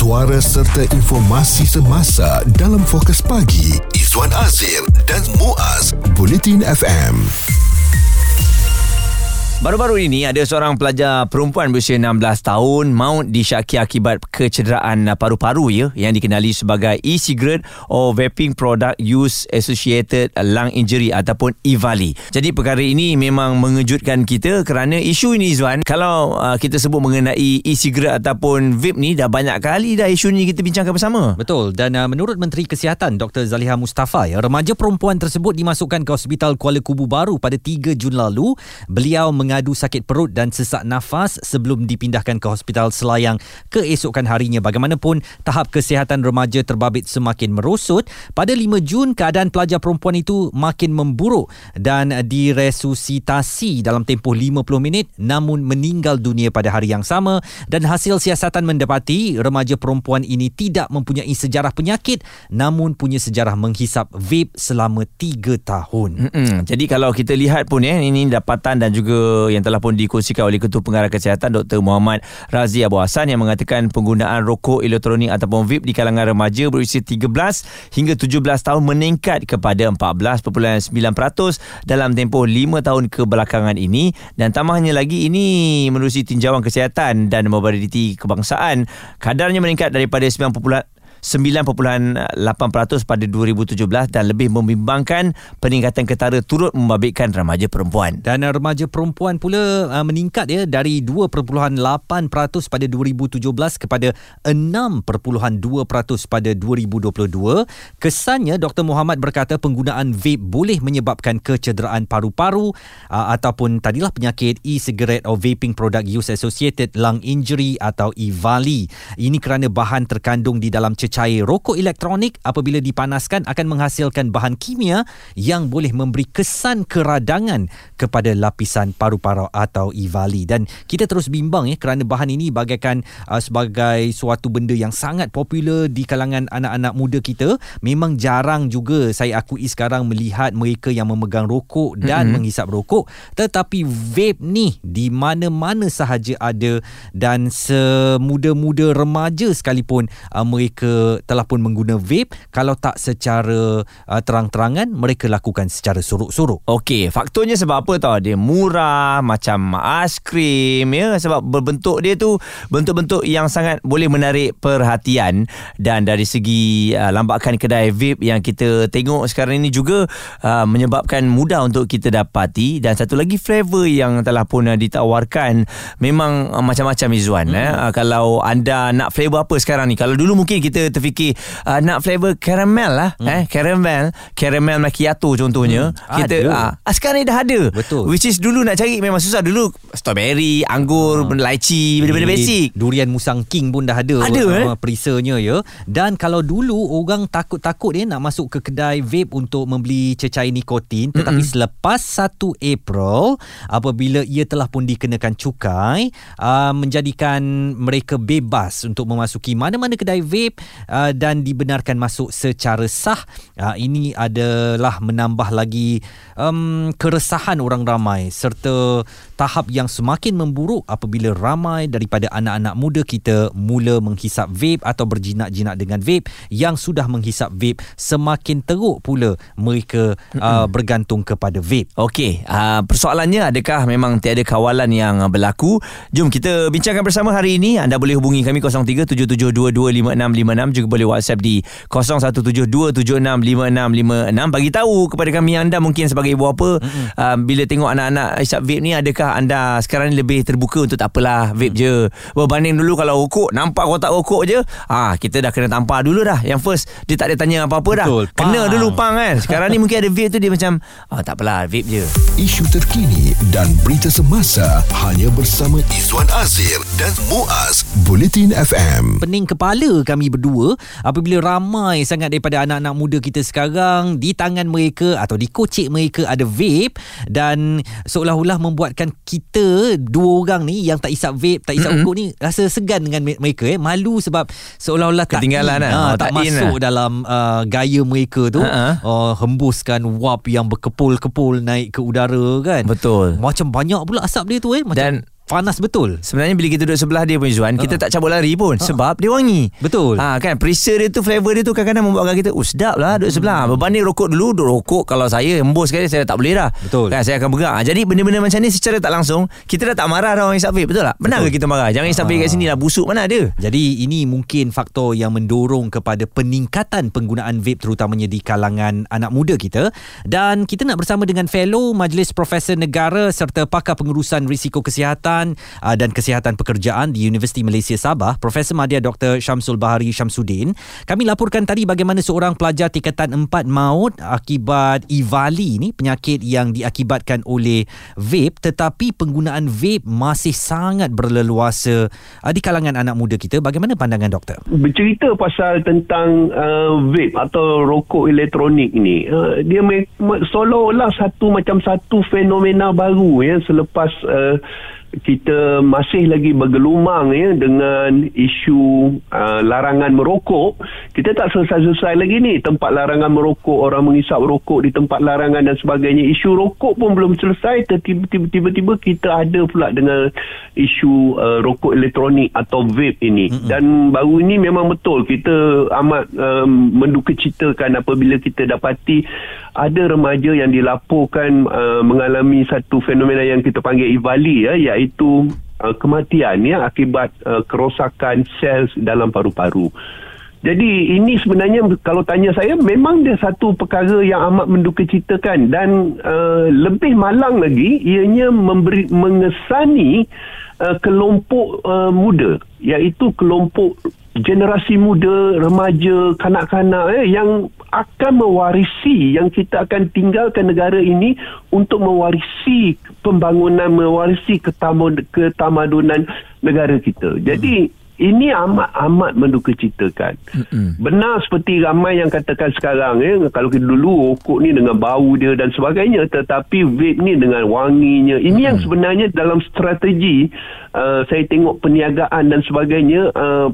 suara serta informasi semasa dalam fokus pagi Izwan Azir dan Muaz Bulletin FM. Baru-baru ini ada seorang pelajar perempuan berusia 16 tahun maut disyaki akibat kecederaan paru-paru ya yang dikenali sebagai e-cigarette or vaping product use associated lung injury ataupun EVALI. Jadi perkara ini memang mengejutkan kita kerana isu ini Zuan kalau uh, kita sebut mengenai e-cigarette ataupun vape ni dah banyak kali dah isu ni kita bincangkan bersama. Betul dan uh, menurut Menteri Kesihatan Dr Zaliha Mustafa ya remaja perempuan tersebut dimasukkan ke Hospital Kuala Kubu Baru pada 3 Jun lalu. Beliau mengadu sakit perut dan sesak nafas sebelum dipindahkan ke Hospital Selayang keesokan harinya. Bagaimanapun, tahap kesihatan remaja terbabit semakin merosot. Pada 5 Jun, keadaan pelajar perempuan itu makin memburuk dan diresusitasi dalam tempoh 50 minit namun meninggal dunia pada hari yang sama dan hasil siasatan mendapati remaja perempuan ini tidak mempunyai sejarah penyakit namun punya sejarah menghisap vape selama 3 tahun. Mm-mm. Jadi kalau kita lihat pun ya ini dapatan dan juga yang telah pun dikongsikan oleh Ketua Pengarah Kesihatan Dr. Muhammad Razi Abu Hassan yang mengatakan penggunaan rokok elektronik ataupun vape di kalangan remaja berusia 13 hingga 17 tahun meningkat kepada 14.9% dalam tempoh 5 tahun kebelakangan ini dan tambahnya lagi ini menerusi tinjauan kesihatan dan mobiliti kebangsaan kadarnya meningkat daripada 9. 9.8% pada 2017 dan lebih membimbangkan peningkatan ketara turut membabitkan remaja perempuan. Dan remaja perempuan pula uh, meningkat ya dari 2.8% pada 2017 kepada 6.2% pada 2022. Kesannya Dr. Muhammad berkata penggunaan vape boleh menyebabkan kecederaan paru-paru uh, ataupun tadilah penyakit e-cigarette or vaping product use associated lung injury atau EVALI. Ini kerana bahan terkandung di dalam cecair rokok elektronik apabila dipanaskan akan menghasilkan bahan kimia yang boleh memberi kesan keradangan kepada lapisan paru-paru atau ivali dan kita terus bimbang ya kerana bahan ini bagaikan uh, sebagai suatu benda yang sangat popular di kalangan anak-anak muda kita. Memang jarang juga saya akui sekarang melihat mereka yang memegang rokok dan mm-hmm. menghisap rokok. Tetapi vape ni di mana-mana sahaja ada dan semuda-muda remaja sekalipun uh, mereka telah pun mengguna vape kalau tak secara uh, terang-terangan mereka lakukan secara suruk-suruk. Okey, faktornya sebab apa tau? Dia murah macam aiskrim ya sebab berbentuk dia tu bentuk-bentuk yang sangat boleh menarik perhatian dan dari segi uh, lambakan kedai vape yang kita tengok sekarang ini juga uh, menyebabkan mudah untuk kita dapati dan satu lagi flavor yang telah pun uh, ditawarkan memang uh, macam-macam Izzuan hmm. eh. uh, kalau anda nak flavor apa sekarang ni kalau dulu mungkin kita terfikir uh, nak flavor caramel lah hmm. eh caramel caramel macchiato contohnya hmm. kita uh, sekarang ni dah ada betul which is dulu nak cari memang susah dulu strawberry anggur hmm. lychee benda-benda basic durian musang king pun dah ada ada eh? perisanya ya dan kalau dulu orang takut-takut eh nak masuk ke kedai vape untuk membeli cecair nikotin tetapi mm-hmm. selepas 1 April apabila ia telah pun dikenakan cukai uh, menjadikan mereka bebas untuk memasuki mana-mana kedai vape uh, dan dibenarkan masuk secara sah uh, ini adalah menambah lagi um, keresahan orang ramai serta tahap yang semakin memburuk apabila ramai daripada anak-anak muda kita mula menghisap vape atau berjinak-jinak dengan vape yang sudah menghisap vape semakin teruk pula mereka uh, bergantung kepada vape. Okey, uh, persoalannya adakah memang tiada kawalan yang berlaku? Jom kita bincangkan bersama hari ini. Anda boleh hubungi kami 0377225656 juga boleh WhatsApp di 0172765656 bagi tahu kepada kami anda mungkin sebagai ibu apa uh, bila tengok anak-anak hisap vape ni adakah anda sekarang ni lebih terbuka untuk tak apalah vape mm. je? Berbanding dulu kalau rokok nampak kotak rokok je ah kita dah kena tampar dulu dah. Yang first dia tak ada tanya apa-apa dah. Betul, kena pang. dulu pang kan? Sekarang ni mungkin ada vape tu dia macam ah tak apalah vape je. Isu terkini dan berita semasa hanya bersama Izwan Azir dan Muaz Bulletin FM pening kepala kami berdua apabila ramai sangat daripada anak-anak muda kita sekarang di tangan mereka atau di kocik mereka ada vape dan seolah-olah membuatkan kita dua orang ni yang tak isap vape tak isap mm-hmm. ni rasa segan dengan mereka eh malu sebab seolah-olah ketinggalan tak, in, lah. tak, tak masuk lah. dalam uh, gaya mereka tu uh-huh. uh, hembuskan wap yang berkepul-kepul naik ke udara kan betul macam banyak pula asap dia tu eh macam dan panas betul. Sebenarnya bila kita duduk sebelah dia pun Izzuan, kita tak cabut lari pun sebab dia wangi. Betul. Ha kan perisa dia tu flavor dia tu kadang-kadang membuatkan kita oh sedap lah duduk sebelah. Berbanding rokok dulu duduk rokok kalau saya embus sekali saya tak boleh dah. Betul. Kan saya akan bergerak. Ha, jadi benda-benda macam ni secara tak langsung kita dah tak marah dah orang isap vape betul tak? Benar ke kita marah? Jangan isap vape kat sini lah busuk mana ada. Jadi ini mungkin faktor yang mendorong kepada peningkatan penggunaan vape terutamanya di kalangan anak muda kita dan kita nak bersama dengan fellow Majlis Profesor Negara serta pakar pengurusan risiko kesihatan uh, dan kesihatan pekerjaan di Universiti Malaysia Sabah Profesor Madya Dr. Syamsul Bahari Syamsuddin. Kami laporkan tadi bagaimana seorang pelajar tingkatan 4 maut akibat EVALI ni penyakit yang diakibatkan oleh vape tetapi penggunaan vape masih sangat berleluasa uh, di kalangan anak muda kita. Bagaimana pandangan doktor? bercerita pasal tentang uh, vape atau rokok elektronik ni uh, dia me- me- seolah-olah satu macam satu fenomena baru ya selepas uh, kita masih lagi bergelumang ya dengan isu uh, larangan merokok. Kita tak selesai-selesai lagi ni. Tempat larangan merokok orang mengisap rokok di tempat larangan dan sebagainya. Isu rokok pun belum selesai. Tiba-tiba kita ada pula dengan isu uh, rokok elektronik atau vape ini. Mm-hmm. dan baru ini memang betul. Kita amat um, mendukacitakan apabila kita dapati ada remaja yang dilaporkan uh, mengalami satu fenomena yang kita panggil IVALI ya iaitu uh, kematian ya akibat uh, kerosakan sel dalam paru-paru. Jadi ini sebenarnya kalau tanya saya memang dia satu perkara yang amat mendukacitakan dan uh, lebih malang lagi ianya memberi mengesani uh, kelompok uh, muda iaitu kelompok generasi muda remaja kanak-kanak eh, yang akan mewarisi yang kita akan tinggalkan negara ini untuk mewarisi pembangunan mewarisi ketamad- ketamadunan negara kita. Jadi ini amat amat mendukacitakan. Mm-mm. Benar seperti ramai yang katakan sekarang ya kalau kita dulu rokok ni dengan bau dia dan sebagainya tetapi vape ni dengan wanginya. Ini Mm-mm. yang sebenarnya dalam strategi uh, saya tengok perniagaan dan sebagainya uh,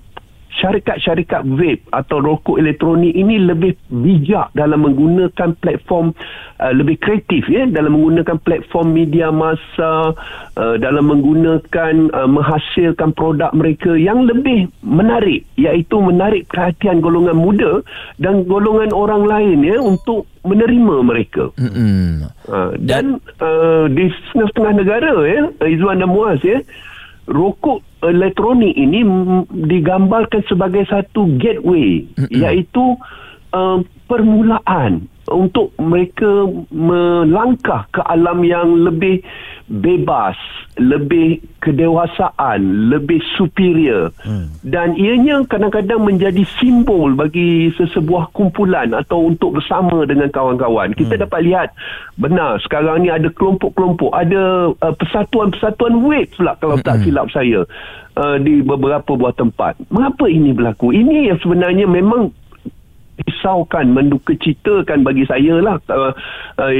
syarikat-syarikat vape atau rokok elektronik ini lebih bijak dalam menggunakan platform uh, lebih kreatif ya dalam menggunakan platform media massa uh, dalam menggunakan uh, menghasilkan produk mereka yang lebih menarik iaitu menarik perhatian golongan muda dan golongan orang lain ya untuk menerima mereka. Mm-hmm. Uh, dan uh, di setengah-setengah negara ya Izwan dan Muaz ya rokok elektronik ini digambarkan sebagai satu gateway mm-hmm. iaitu uh, permulaan untuk mereka melangkah ke alam yang lebih bebas, lebih kedewasaan, lebih superior. Hmm. Dan ianya kadang-kadang menjadi simbol bagi sesebuah kumpulan atau untuk bersama dengan kawan-kawan. Kita hmm. dapat lihat benar sekarang ni ada kelompok-kelompok, ada uh, persatuan-persatuan wave pula kalau hmm. tak silap saya uh, di beberapa buah tempat. Mengapa ini berlaku? Ini yang sebenarnya memang risaukan mendukacitakan bagi saya lah uh, uh,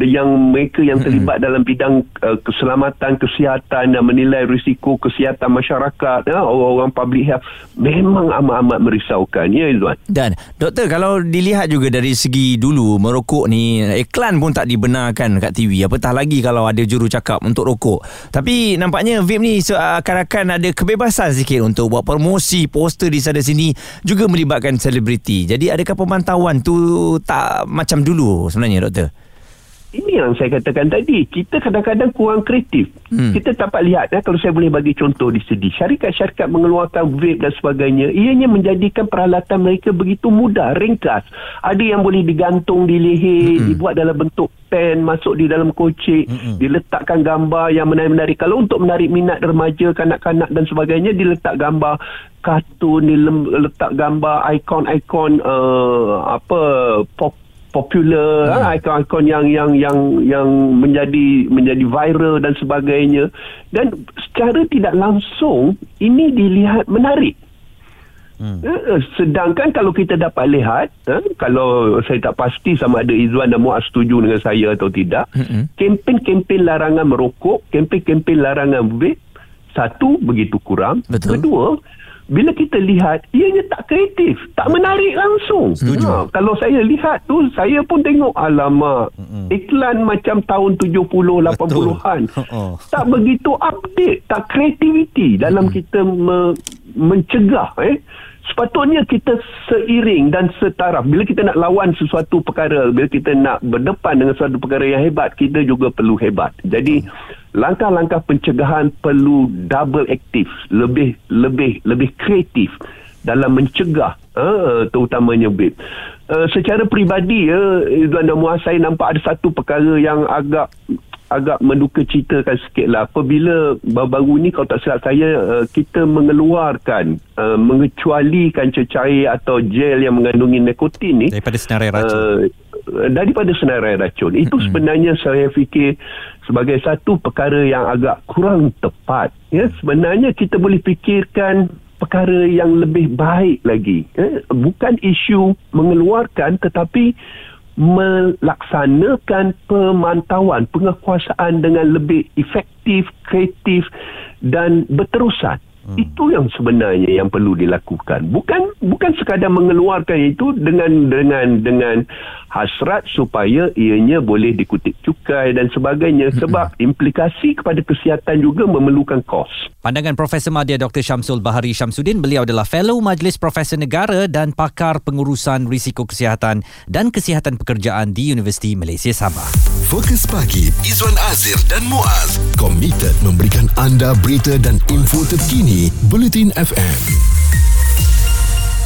yang mereka yang terlibat dalam bidang uh, keselamatan kesihatan dan menilai risiko kesihatan masyarakat ya, orang-orang public health memang amat-amat merisaukan ya Izzuan. Dan doktor kalau dilihat juga dari segi dulu merokok ni iklan pun tak dibenarkan kat TV apatah lagi kalau ada juru cakap untuk rokok. Tapi nampaknya vape ni akan-akan ada kebebasan sikit untuk buat promosi poster di sana sini juga melibatkan selebriti. Jadi adakah pemantauan tu tak macam dulu sebenarnya doktor? Ini yang saya katakan tadi. Kita kadang-kadang kurang kreatif. Hmm. Kita dapat lihat, ya, kalau saya boleh bagi contoh di sini. Syarikat-syarikat mengeluarkan vape dan sebagainya. Ianya menjadikan peralatan mereka begitu mudah, ringkas. Ada yang boleh digantung di leher, hmm. dibuat dalam bentuk pen, masuk di dalam kocik, hmm. diletakkan gambar yang menarik-menarik. Kalau untuk menarik minat remaja, kanak-kanak dan sebagainya, diletak gambar kartun, diletak gambar ikon-ikon uh, apa pop popular hmm. ha, ikon-ikon yang yang yang yang menjadi menjadi viral dan sebagainya dan secara tidak langsung ini dilihat menarik Hmm. Ha, sedangkan kalau kita dapat lihat ha, kalau saya tak pasti sama ada Izwan dan Muaz setuju dengan saya atau tidak hmm. kempen-kempen larangan merokok kempen-kempen larangan vape satu begitu kurang Betul. kedua bila kita lihat ianya tak kreatif tak menarik langsung. Setuju. ha, kalau saya lihat tu saya pun tengok alamak Mm-mm. iklan macam tahun 70 80-an Oh. tak begitu update tak kreativiti dalam kita me, mencegah eh. Sepatutnya kita seiring dan setaraf. Bila kita nak lawan sesuatu perkara bila kita nak berdepan dengan sesuatu perkara yang hebat kita juga perlu hebat. Jadi langkah-langkah pencegahan perlu double aktif lebih lebih lebih kreatif dalam mencegah uh, terutamanya vape uh, secara peribadi ya Izwan dan Muaz saya nampak ada satu perkara yang agak agak menduka citakan sikit lah apabila baru-baru ni kalau tak silap saya uh, kita mengeluarkan uh, mengecualikan cecair atau gel yang mengandungi nikotin ni Daripada senarai racun. uh, daripada senarai racun itu mm-hmm. sebenarnya saya fikir sebagai satu perkara yang agak kurang tepat ya sebenarnya kita boleh fikirkan perkara yang lebih baik lagi ya? bukan isu mengeluarkan tetapi melaksanakan pemantauan penguasaan dengan lebih efektif kreatif dan berterusan Hmm. Itu yang sebenarnya yang perlu dilakukan. Bukan bukan sekadar mengeluarkan itu dengan dengan dengan hasrat supaya ianya boleh dikutip cukai dan sebagainya sebab implikasi kepada kesihatan juga memerlukan kos. Pandangan Profesor Madya Dr. Syamsul Bahari Syamsuddin, beliau adalah Fellow Majlis Profesor Negara dan pakar pengurusan risiko kesihatan dan kesihatan pekerjaan di Universiti Malaysia Sabah. Fokus pagi Izwan Azir dan Muaz komited memberikan anda berita dan info terkini Bulletin FM.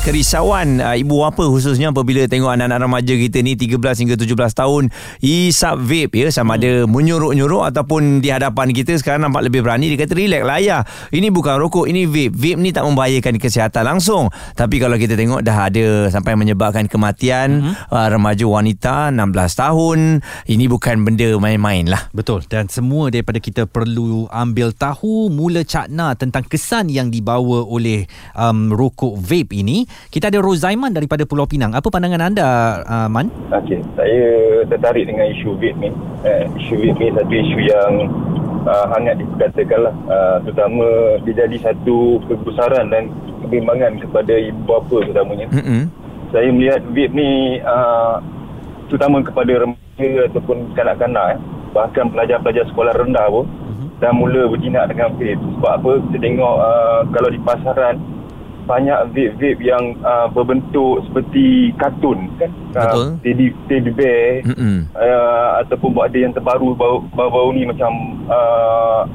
Kerisauan uh, ibu bapa khususnya apabila tengok anak-anak remaja kita ni 13 hingga 17 tahun isap vape ya sama ada menyuruh-nyuruh ataupun di hadapan kita sekarang nampak lebih berani. Dia kata relax lah ayah. Ini bukan rokok ini vape. Vape ni tak membahayakan kesihatan langsung. Tapi kalau kita tengok dah ada sampai menyebabkan kematian mm-hmm. uh, remaja wanita 16 tahun ini bukan benda main-main lah. Betul. Dan semua daripada kita perlu ambil tahu mula cakna tentang kesan yang dibawa oleh um, rokok vape ini. Kita ada Rozaiman daripada Pulau Pinang. Apa pandangan anda uh, Man? Okey, saya tertarik dengan isu vape ni. Eh, isu vape ni satu isu yang uh, hangat diperkatakan lah. Uh, terutama dia jadi satu kegusaran dan kebimbangan kepada ibu bapa terutamanya. Mm-mm. Saya melihat vape ni uh, terutama kepada remaja ataupun kanak-kanak eh. Bahkan pelajar-pelajar sekolah rendah pun dah mula berjinak dengan vape. Sebab apa? Kita tengok uh, kalau di pasaran banyak vape-vape yang uh, berbentuk seperti kartun kan Betul. Uh, teddy, teddy bear Mm-mm. uh, ataupun buat ada yang terbaru baru, baru ni macam uh,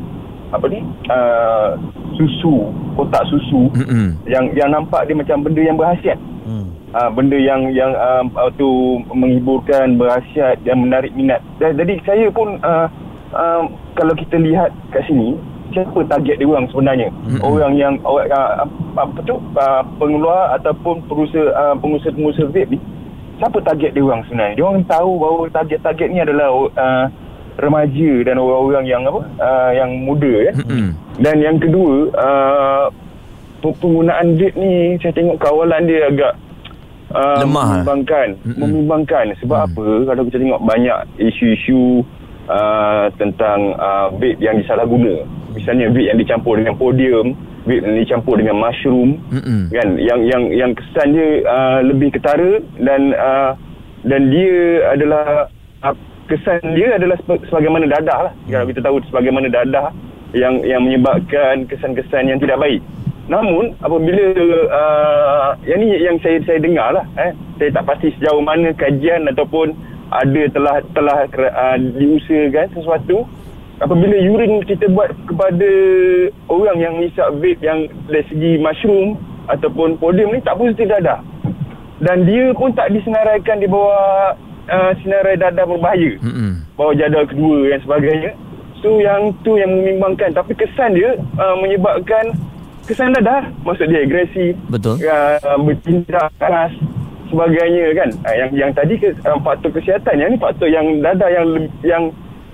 apa ni uh, susu kotak susu Mm-mm. yang yang nampak dia macam benda yang berhasiat Hmm. uh, benda yang yang uh, uh, tu menghiburkan berhasiat dan menarik minat dan, jadi saya pun uh, uh, kalau kita lihat kat sini siapa target dia orang sebenarnya Mm-mm. orang yang orang uh, apa tu uh, pengeluar ataupun pengusaha uh, pengusaha-pengusaha vape ni siapa target dia orang sebenarnya dia orang tahu bahawa target-target ni adalah uh, remaja dan orang-orang yang apa uh, yang muda ya Mm-mm. dan yang kedua uh, pe- penggunaan vape ni saya tengok kawalan dia agak uh, Lemah. membimbangkan Mm-mm. membimbangkan sebab Mm. apa kalau kita tengok banyak isu-isu uh, tentang uh, vape yang disalahguna misalnya vape yang dicampur dengan podium vape yang dicampur dengan mushroom Mm-mm. kan? Yang yang yang kesan dia uh, lebih ketara dan uh, dan dia adalah uh, kesan dia adalah sebagaimana dadah lah. Kalau kita tahu sebagaimana dadah yang yang menyebabkan kesan-kesan yang tidak baik. Namun apabila uh, yang ni yang saya saya dengar lah eh saya tak pasti sejauh mana kajian ataupun ada telah telah uh, diusahakan sesuatu apabila urine kita buat kepada orang yang hisap vape yang dari segi mushroom ataupun podium ni tak positif dadah. Dan dia pun tak disenaraikan di bawah uh, senarai dadah berbahaya. Mm-mm. bawah jadual kedua dan sebagainya. Tu yang tu yang membimbangkan tapi kesan dia uh, menyebabkan kesan dadah. Maksud dia agresif Betul. uh, bertindak keras sebagainya kan. Uh, yang yang tadi ke, uh, faktor kesihatan. Yang ni faktor yang dadah yang yang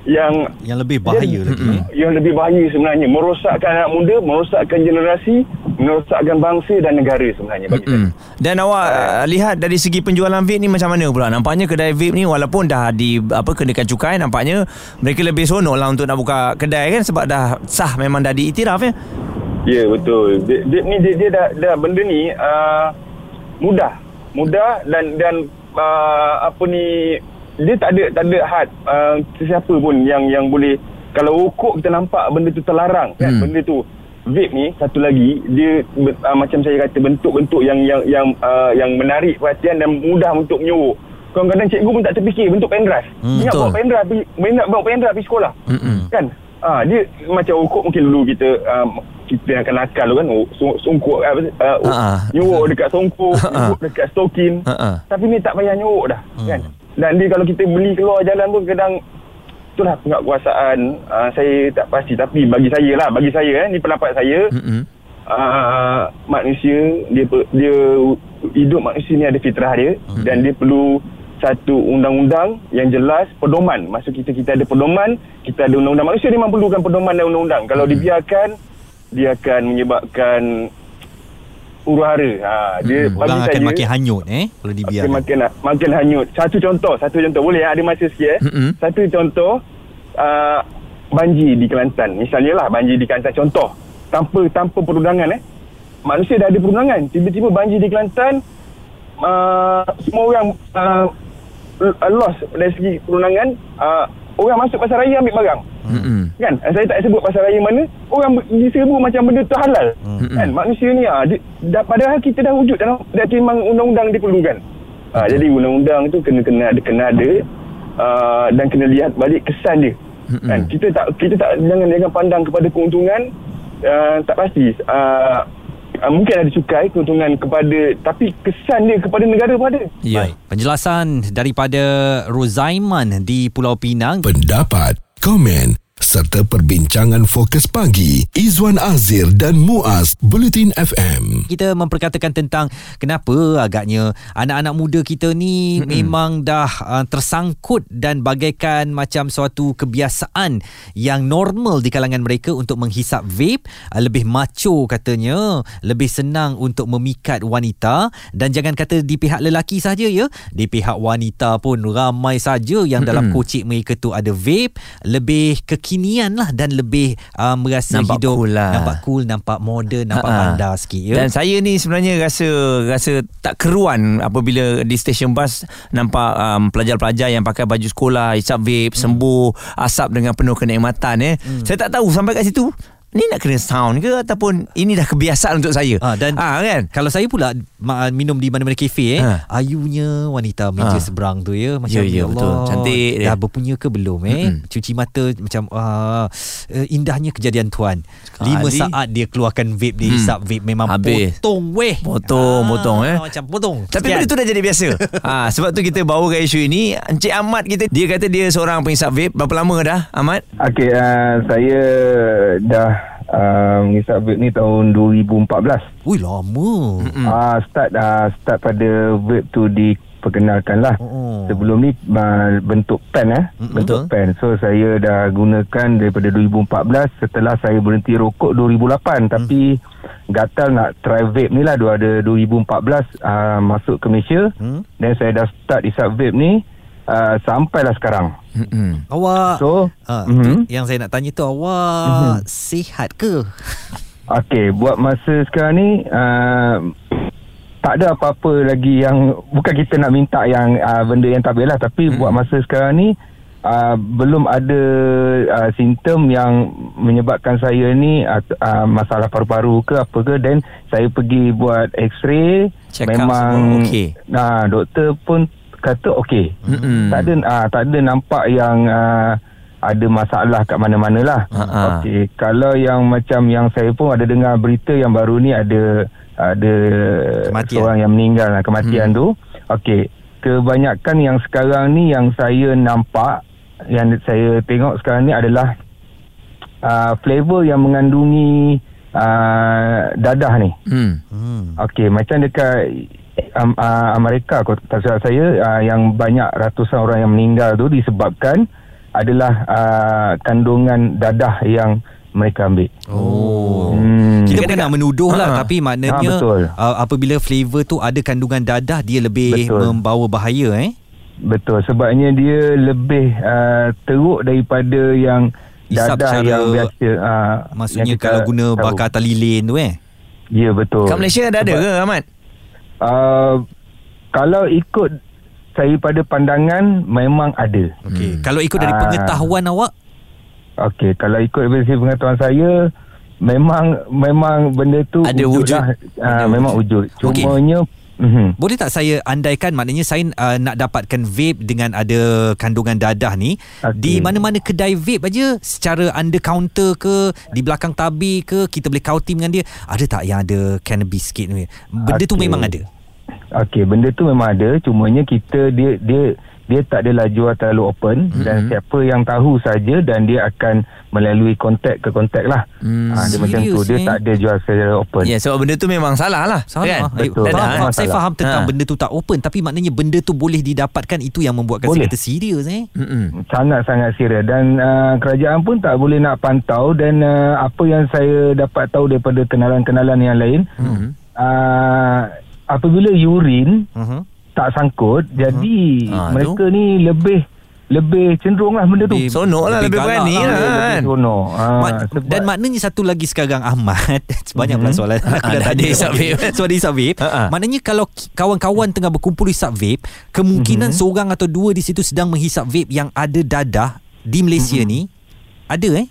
yang Yang lebih bahaya Dia- lagi. Yang lebih bahaya sebenarnya merosakkan anak muda merosakkan generasi merosakkan bangsa dan negara sebenarnya bagi saya Mm-mm. Dan awak uh, lihat dari segi penjualan vape ni macam mana pula? Nampaknya kedai vape ni walaupun dah di apa kenakan cukai nampaknya mereka lebih seronok lah untuk nak buka kedai kan sebab dah sah memang dah diiktiraf ya. Ya betul. Dia, dia ni dia, dia dah, dah benda ni uh, mudah, mudah dan dan uh, apa ni dia tak ada tak ada had uh, sesiapa pun yang yang boleh kalau rokok kita nampak benda tu terlarang kan Hmm. benda tu vape ni satu lagi dia uh, macam saya kata bentuk-bentuk yang yang yang uh, yang menarik perhatian dan mudah untuk menyuruh kadang-kadang cikgu pun tak terfikir bentuk pendrive Hmm, ingat bawa pendrive pergi ingat bawa pendrive pergi sekolah Mm-mm. kan ah dia macam rokok mungkin dulu kita um, kita akan nakal dulu kan oh, sungkuk apa uh, Ha, ha. nyuruk dekat songkok Ha, ha. nyuruk dekat stokin ha. tapi ni tak payah nyuruk dah Hmm. kan dan dia kalau kita beli keluar jalan pun kadang itulah penguatkuasaan uh, saya tak pasti tapi bagi saya lah bagi saya eh ni pendapat saya Mm-mm. uh, manusia dia dia hidup manusia ni ada fitrah dia Hmm. dan dia perlu satu undang-undang yang jelas pedoman maksud kita kita ada pedoman kita ada undang-undang manusia dia memang perlukan pedoman dan undang-undang kalau Hmm. dibiarkan dia akan menyebabkan huru-hara ha, dia Hmm, orang saya akan makin hanyut eh kalau dibiarkan. makin makin hanyut. Satu contoh, satu contoh. Boleh ada masa sikit eh. Mm-mm. Satu contoh uh, banjir di Kelantan. Misalnya lah banjir di Kelantan contoh. Tanpa tanpa perundangan eh. Manusia dah ada perundangan. Tiba-tiba banjir di Kelantan uh, semua orang uh, loss dari segi perundangan uh, orang masuk pasar raya ambil barang. Mm-mm. Kan Eh, Saya tak sebut pasal raya mana Orang diserbu macam benda tu halal Hmm. Kan Manusia ni ah, dia, dah, Padahal kita dah wujud dalam Dah memang undang-undang diperlukan ah, Jadi undang-undang tu kena kena ada Kena ada ah, Dan kena lihat balik kesan dia Mm-mm. kan kita tak kita tak jangan jangan pandang kepada keuntungan uh, tak pasti uh, uh, mungkin ada cukai keuntungan kepada tapi kesan dia kepada negara pun ada Ya. Baik. Penjelasan daripada Rozaiman di Pulau Pinang. Pendapat, komen serta perbincangan fokus pagi. Izwan Azir dan Muaz Bulletin FM. kita memperkatakan tentang kenapa agaknya anak-anak muda kita ni mm memang dah uh, tersangkut dan bagaikan macam suatu kebiasaan yang normal di kalangan mereka untuk menghisap vape. Uh, lebih macho katanya lebih senang untuk memikat wanita. Dan jangan kata di pihak lelaki saja ya. Di pihak wanita pun ramai saja yang dalam kocik mereka tu ada vape. Lebih kekinian lah dan lebih uh, merasa Nampak hidup cool lah. nampak cool nampak moden nampak Ha-ha. bandar sikit ya Dan saya ni sebenarnya rasa rasa tak keruan apabila di stesen bas nampak um, pelajar-pelajar yang pakai baju sekolah, hisap vape, Hmm. sembuh asap dengan penuh kenikmatan eh. Saya tak tahu sampai kat situ ni nak kena sound ke ataupun ini dah kebiasaan untuk saya. Ah, dan ah kan? Kalau saya pula ma- minum di mana-mana kafe eh, Ha. ayunya wanita meja Ha. seberang tu ya macam Ya, ya, Allah, betul. Cantik dia. Dah berpunya ke belum eh? Mm-mm. Cuci mata macam uh, indahnya kejadian tuan. Sekali. Lima saat dia keluarkan vape dia Hmm. hisap vape memang Habis. potong weh. Potong, potong, eh. Macam potong. Tapi Sekian. benda tu dah jadi biasa. ha, sebab tu kita bawa ke isu ini. Encik Ahmad kita, dia kata dia seorang penghisap vape. Berapa lama dah Ahmad? Okey, uh, saya dah uh, mengisap vape ni tahun 2014. Ui lama. Hmm. Ah uh, start uh, start pada vape tu diperkenalkan lah. Oh. Sebelum ni uh, bentuk pen eh, Mm-mm. bentuk pen. So saya dah gunakan daripada 2014 setelah saya berhenti rokok 2008 tapi gatal nak try vape ni lah dua ada 2014 uh, masuk ke Malaysia. Hmm. Dan saya dah start isap vape ni uh, sampailah sekarang. Mm-mm. Awak So, mhm. tu yang saya nak tanya tu awak sihat ke? Okey, buat masa sekarang ni uh, tak ada apa-apa lagi yang bukan kita nak minta yang uh, benda yang tak lah tapi hmm. buat masa sekarang ni uh, belum ada uh, simptom yang menyebabkan saya ni uh, uh, masalah paru-paru ke apa ke dan saya pergi buat x-ray Check memang okey. nah doktor pun kata okey. Mm-mm. Tak ada uh, tak ada nampak yang uh, ada masalah kat mana-mana lah. Ha-ha. Okey, kalau yang macam yang saya pun ada dengar berita yang baru ni ada ada Kematian. seorang yang meninggal lah, kematian hmm. tu. Okey, kebanyakan yang sekarang ni yang saya nampak yang saya tengok sekarang ni adalah uh, flavor yang mengandungi uh, dadah ni. Hmm. Hmm. Okey, macam dekat um, uh, Amerika kalau tak salah saya uh, yang banyak ratusan orang yang meninggal tu disebabkan adalah uh, kandungan dadah yang mereka ambil. Oh. Hmm. Kita bukan nak menuduh lah. Tapi maknanya Ha, betul. uh, Apabila flavor tu Ada kandungan dadah Dia lebih Betul. Membawa bahaya eh Betul sebabnya dia lebih uh, teruk daripada yang Isap dadah cara- yang biasa uh, Maksudnya kalau guna bakar atas lilin tu eh. Ya betul Kat Malaysia ada ada Sebab- ke Ahmad? Uh, Kalau ikut Saya pada pandangan Memang ada Okey. Kalau ikut dari Ah. pengetahuan awak, Okey, kalau ikut dari pengetahuan saya memang memang benda tu Ada wujud. lah. Ah, Ada memang wujud. Okey. Cumanya mhm. boleh tak saya andaikan maknanya saya uh, nak dapatkan vape dengan ada kandungan dadah ni Okey. di mana-mana kedai vape aja secara under counter ke di belakang tabir ke kita boleh kautim dengan dia ada tak yang ada cannabis sikit ni benda tu Okey. memang ada Okey, benda tu memang ada. Cumanya kita dia dia dia tak adalah jual terlalu open mm-hmm. dan siapa yang tahu saja dan dia akan melalui kontak ke kontak lah. Hmm, Ah, dia macam tu. serius, Dia eh? tak ada jual secara open. Ya sebab benda tu memang salah lah Salah. kan? Eh, Betul. faham, Dadah, faham. eh? Saya faham tentang Ha. benda tu tak open tapi maknanya benda tu boleh didapatkan itu yang membuatkan Boleh. saya kata serius eh. Mm-mm. Sangat-sangat serius dan uh, kerajaan pun tak boleh nak pantau dan uh, apa yang saya dapat tahu daripada kenalan-kenalan yang lain Mhm. uh, apabila urin Uh-huh. Tak sangkut jadi Ah, mereka ni lebih lebih cenderung lah benda tu Lebih- Sonok lah Lebih Lebih berani lah. lah lebih kan seronok Ah, Mak, sebab- dan maknanya satu lagi sekarang Ahmad Banyak pula Mhm. soalan Aku Ah, dah dah tanya ada hisap vape. So ada hisap vape. Maknanya kalau kawan-kawan tengah berkumpul hisap vape Kemungkinan Mhm. seorang atau dua di situ sedang menghisap vape Yang ada dadah Di Malaysia Mhm. ni Ada eh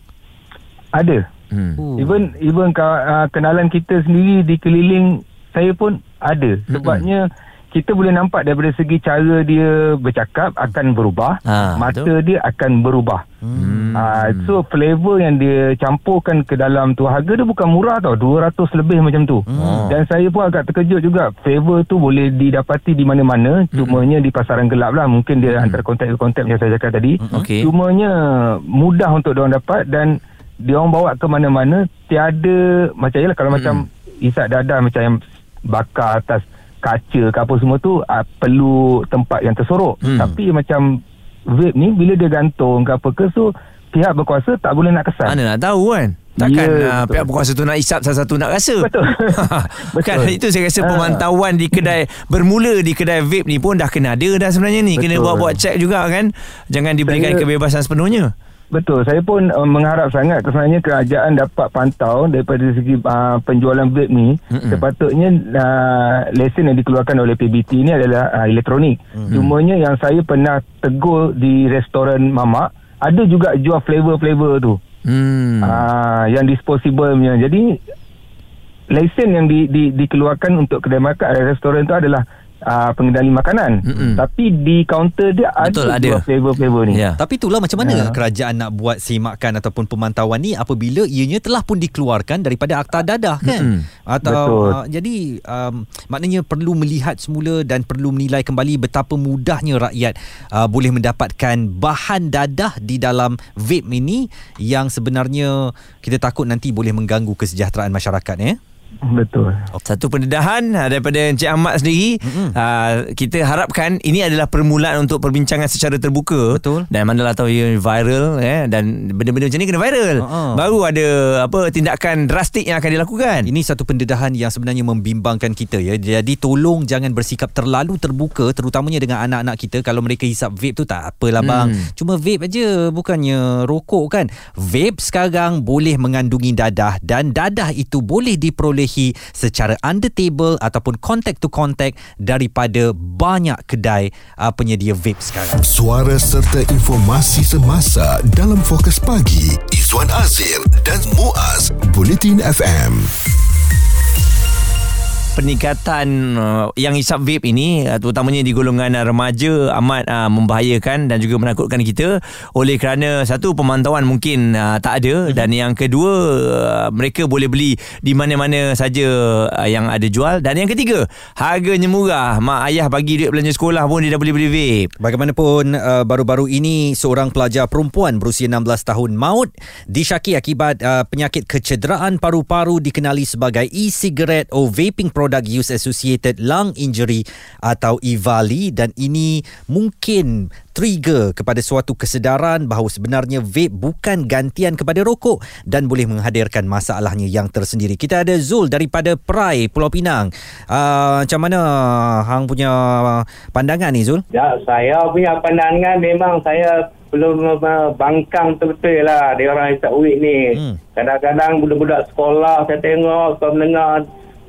ada Hmm. Oh. even even uh, kenalan kita sendiri di keliling saya pun ada sebabnya kita boleh nampak daripada segi cara dia bercakap akan berubah Ah, mata betul. dia akan berubah Hmm. Ah, so flavor yang dia campurkan ke dalam tu harga dia bukan murah tau 200 lebih macam tu Hmm. dan saya pun agak terkejut juga flavor tu boleh didapati di mana-mana cumanya di pasaran gelap lah mungkin dia antara kontak ke kontak macam saya cakap tadi Okey. cumanya mudah untuk diorang dapat dan diorang bawa ke mana-mana tiada macam yalah kalau macam isap dadah macam yang bakar atas kaca ke apa semua tu uh, perlu tempat yang tersorok Hmm. tapi macam vape ni bila dia gantung ke apa ke so pihak berkuasa tak boleh nak kesan Mana nak tahu kan Takkan Ya, uh, pihak berkuasa tu nak isap Salah satu nak rasa Betul. Kan Betul. itu saya rasa Ah. pemantauan di kedai Bermula di kedai vape ni pun Dah kena ada dah sebenarnya ni Kena Betul. buat-buat check juga kan Jangan diberikan Saya- kebebasan sepenuhnya Betul, saya pun uh, mengharap sangat sebenarnya kerajaan dapat pantau daripada segi uh, penjualan vape ni. Mm-mm. Sepatutnya uh, lesen yang dikeluarkan oleh PBT ni adalah uh, elektronik. Mm-hmm. Cumanya yang saya pernah tegur di restoran Mamak, ada juga jual flavor-flavor tu. Hmm. Uh, yang disposable punya. Jadi lesen yang di, di, dikeluarkan untuk kedai makan restoran tu adalah uh, pengendali makanan. Mm-mm. Tapi di kaunter dia Betul, ada, flavor-flavor ni. Ya. Tapi itulah macam mana Ya. kerajaan nak buat semakan ataupun pemantauan ni apabila ianya telah pun dikeluarkan daripada akta dadah kan. Mm-mm. Atau Betul. uh, jadi um, maknanya perlu melihat semula dan perlu menilai kembali betapa mudahnya rakyat uh, boleh mendapatkan bahan dadah di dalam vape ini yang sebenarnya kita takut nanti boleh mengganggu kesejahteraan masyarakat eh. Betul. Satu pendedahan ah, daripada Encik Ahmad sendiri Mm-mm. uh, Kita harapkan ini adalah permulaan untuk perbincangan secara terbuka Betul. Dan manalah tahu ia viral eh, Dan benda-benda macam ni kena viral Ha-ha. Baru ada apa tindakan drastik yang akan dilakukan Ini satu pendedahan yang sebenarnya membimbangkan kita ya. Jadi tolong jangan bersikap terlalu terbuka terutamanya dengan anak-anak kita kalau mereka hisap vape tu tak apalah bang. Hmm. Cuma vape aja bukannya rokok kan. Vape sekarang boleh mengandungi dadah dan dadah itu boleh diperolehi secara under table ataupun contact to contact daripada banyak kedai uh, penyedia vape sekarang. Suara serta informasi semasa dalam Fokus Pagi Izwan Azir dan Muaz Bulletin FM. Peningkatan uh, yang hisap vape ini uh, terutamanya di golongan uh, remaja amat uh, membahayakan dan juga menakutkan kita. Oleh kerana satu pemantauan mungkin uh, tak ada. Dan yang kedua uh, mereka boleh beli di mana-mana saja uh, yang ada jual. Dan yang ketiga harganya murah. Mak ayah bagi duit belanja sekolah pun dia dah boleh beli vape. Bagaimanapun uh, baru-baru ini seorang pelajar perempuan berusia 16 tahun maut disyaki akibat uh, penyakit kecederaan paru-paru dikenali sebagai e-cigarette or vaping product use associated lung injury atau EVALI dan ini mungkin trigger kepada suatu kesedaran bahawa sebenarnya vape bukan gantian kepada rokok dan boleh menghadirkan masalahnya yang tersendiri. Kita ada Zul daripada Perai Pulau Pinang. Uh, macam mana hang punya pandangan ni Zul? Ya, saya punya pandangan memang saya belum bangkang betul-betul lah dia orang hisap weed ni. Hmm. Kadang-kadang budak-budak sekolah saya tengok sekolah menengah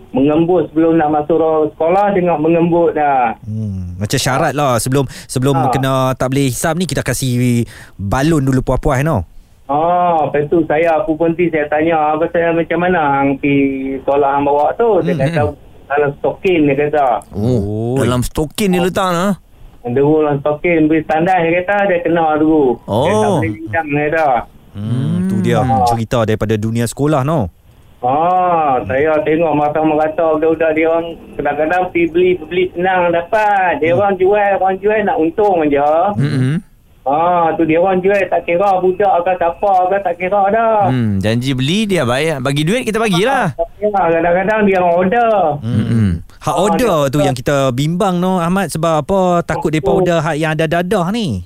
mengembut sebelum nak masuk sekolah tengok mengembut dah. Hmm, macam syarat lah sebelum sebelum Ha. kena tak boleh hisap ni kita kasih balon dulu puas-puas no. Oh, lepas tu saya apa pun saya tanya apa saya macam mana hang pi sekolah hang bawa tu. Dia Hmm, kata dalam stokin dia kata. Oh, Oh. dalam stokin dia letak nah. Dulu dalam stokin beri standar dia kata dia kena dulu. Dia tak Oh. boleh hidang dia kata. Hmm, tu dia cerita daripada dunia sekolah no. Ah, saya tengok mata merata budak-budak dia orang kadang-kadang pergi beli beli senang dapat. Dia orang jual, orang jual nak untung aja. Hmm. Ah, tu dia orang jual tak kira budak ke siapa ke tak kira dah. Hmm, janji beli dia bayar. Bagi duit kita bagilah. Ya, kadang-kadang dia orang order. Hmm. Hak order tu yang kita bimbang no Ahmad sebab apa takut depa Oh. order hak yang ada dadah ni.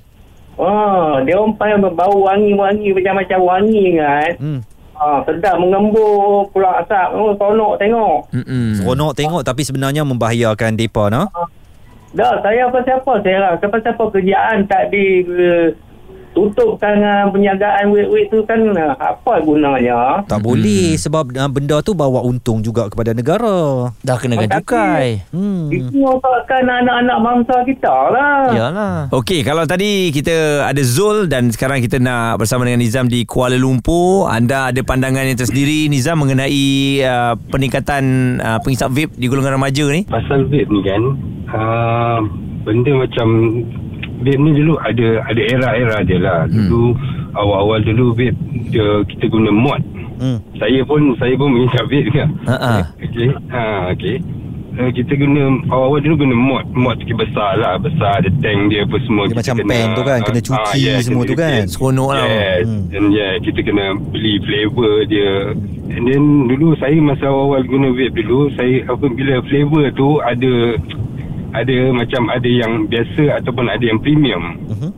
Ah, dia orang pakai bau wangi-wangi macam-macam wangi kan. Hmm. Ah, sedap mengembur pula asap. Oh, tonok tengok. Hmm. Seronok tengok tapi sebenarnya membahayakan depa no. Dah, saya apa siapa saya lah. Siapa siapa kerjaan tak di uh, tutupkan uh, penjagaan wet-wet tu kan uh, apa gunanya? Tak boleh sebab uh, benda tu bawa untung juga kepada negara. Dah kenakan Tapi- cukai. Hmm. Itu merupakan anak-anak bangsa kita lah. Yalah. Okey, kalau tadi kita ada Zul dan sekarang kita nak bersama dengan Nizam di Kuala Lumpur, anda ada pandangan yang tersendiri Nizam mengenai uh, peningkatan uh, pengisap vape di golongan remaja ni? pasal vape ni kan uh, benda macam vape ni dulu ada ada era-era dia lah dulu awal-awal dulu vape dia, kita guna mod Hmm. saya pun saya pun mengisap vape juga Ha-ha. okey ha okey Uh, kita guna awal-awal dulu guna mod mod sikit besar lah besar ada tank dia apa semua Dia Kita macam pen tu kan, kena cuci semua kena tu kan. Seronok lah. yes Hmm. and yeah kita kena beli flavor dia and then dulu saya masa awal-awal guna vape dulu saya apabila flavor tu ada ada macam ada yang biasa ataupun ada yang premium Mhm.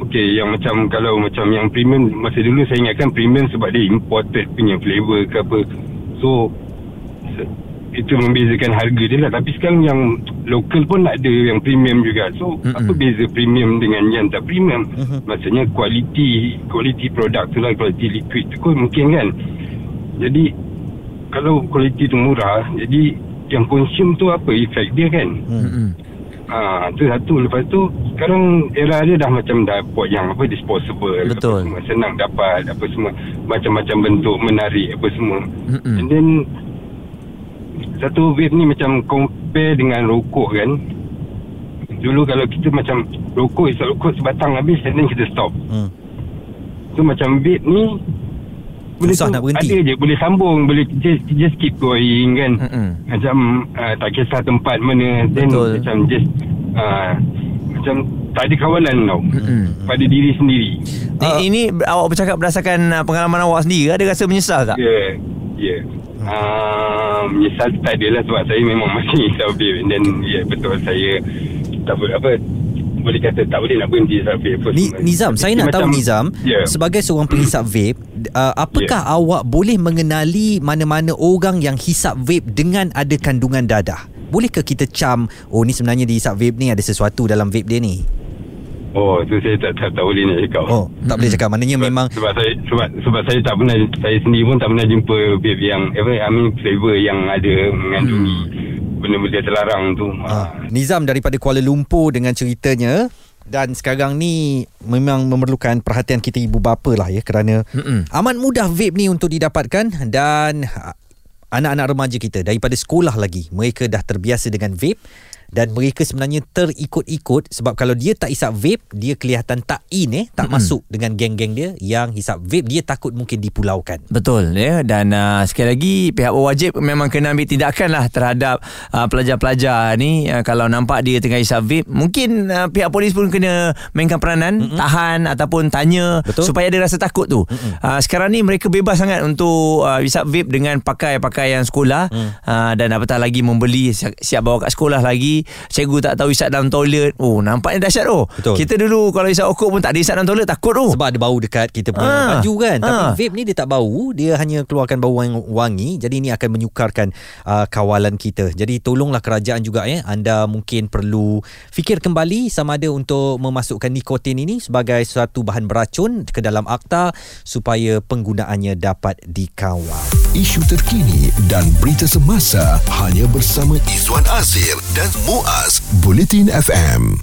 Okey, yang macam kalau macam yang premium masa dulu saya ingatkan premium sebab dia imported punya flavor ke apa. So itu membezakan harga dia lah tapi sekarang yang local pun ada yang premium juga. So Mm-mm. apa beza premium dengan yang tak premium? Mhm. Maksudnya kualiti kualiti produk tu lah kualiti liquid tu kot mungkin kan. Jadi kalau kualiti tu murah, jadi yang consume tu apa efek dia kan? Hmm. Ah, tu satu. Lepas tu sekarang era dia dah macam dah buat yang apa disposable. Betul. Apa semua, senang dapat apa semua macam-macam bentuk menarik apa semua. Mm-mm. And then satu vape ni macam compare dengan rokok kan. Dulu kalau kita macam rokok isap rokok sebatang habis and then kita stop. Hmm. So macam vape ni benda Susah tu nak berhenti. Ada je boleh sambung, boleh just, just keep going kan. Mm-mm. Macam uh, tak kisah tempat mana then Betul. macam just uh, macam tak ada kawalan tau Mm-mm. pada diri sendiri. Uh, ini awak bercakap berdasarkan uh, pengalaman awak sendiri ada rasa menyesal tak? Ya, yeah, ya. Yeah. Uh, menyesal tak adalah sebab saya memang masih hisap vape dan ya yeah, betul saya tak boleh apa boleh kata tak boleh nak berhenti vape apa Ni. Nizam, saya nak tahu Macam- Nizam, Ya. sebagai seorang penghisap vape, uh, apakah awak boleh mengenali mana-mana orang yang hisap vape dengan ada kandungan dadah? Bolehkah kita cam, oh ni sebenarnya dia hisap vape ni ada sesuatu dalam vape dia ni? Oh, tu saya tak, tak, tak boleh nak cakap. Oh, tak boleh cakap. Maknanya sebab, memang sebab saya sebab sebab saya tak pernah saya sendiri pun tak pernah jumpa vape yang apa I mean flavor yang ada mengandungi benda-benda terlarang tu. Ah, Nizam daripada Kuala Lumpur dengan ceritanya dan sekarang ni memang memerlukan perhatian kita ibu bapa lah ya kerana Mm-mm. amat mudah vape ni untuk didapatkan dan ah, anak-anak remaja kita daripada sekolah lagi mereka dah terbiasa dengan vape dan mereka sebenarnya terikut-ikut sebab kalau dia tak hisap vape dia kelihatan tak in eh tak Mm-mm. masuk dengan geng-geng dia yang hisap vape dia takut mungkin dipulaukan Betul ya dan uh, sekali lagi pihak berwajib memang kena ambil tindakan lah terhadap uh, pelajar-pelajar ni uh, kalau nampak dia tengah hisap vape mungkin uh, pihak polis pun kena mainkan peranan mm-hmm. tahan ataupun tanya Betul. supaya ada rasa takut tu. Uh, sekarang ni mereka bebas sangat untuk uh, hisap vape dengan pakai pakaian sekolah Mm. uh, dan apatah lagi membeli siap, siap bawa kat sekolah lagi Cikgu tak tahu isap dalam toilet Oh nampaknya dahsyat oh Betul. Kita dulu Kalau isap rokok pun tak ada isap dalam toilet Takut oh Sebab ada bau dekat kita punya Ah. baju kan. Tapi Ah. vape ni dia tak bau, dia hanya keluarkan bau yang wangi. Jadi ini akan menyukarkan uh, kawalan kita. Jadi tolonglah kerajaan juga ya. Anda mungkin perlu fikir kembali sama ada untuk memasukkan nikotin ini sebagai suatu bahan beracun ke dalam akta supaya penggunaannya dapat dikawal. Isu terkini dan berita semasa hanya bersama Izwan Azir dan Muaz Bulletin FM.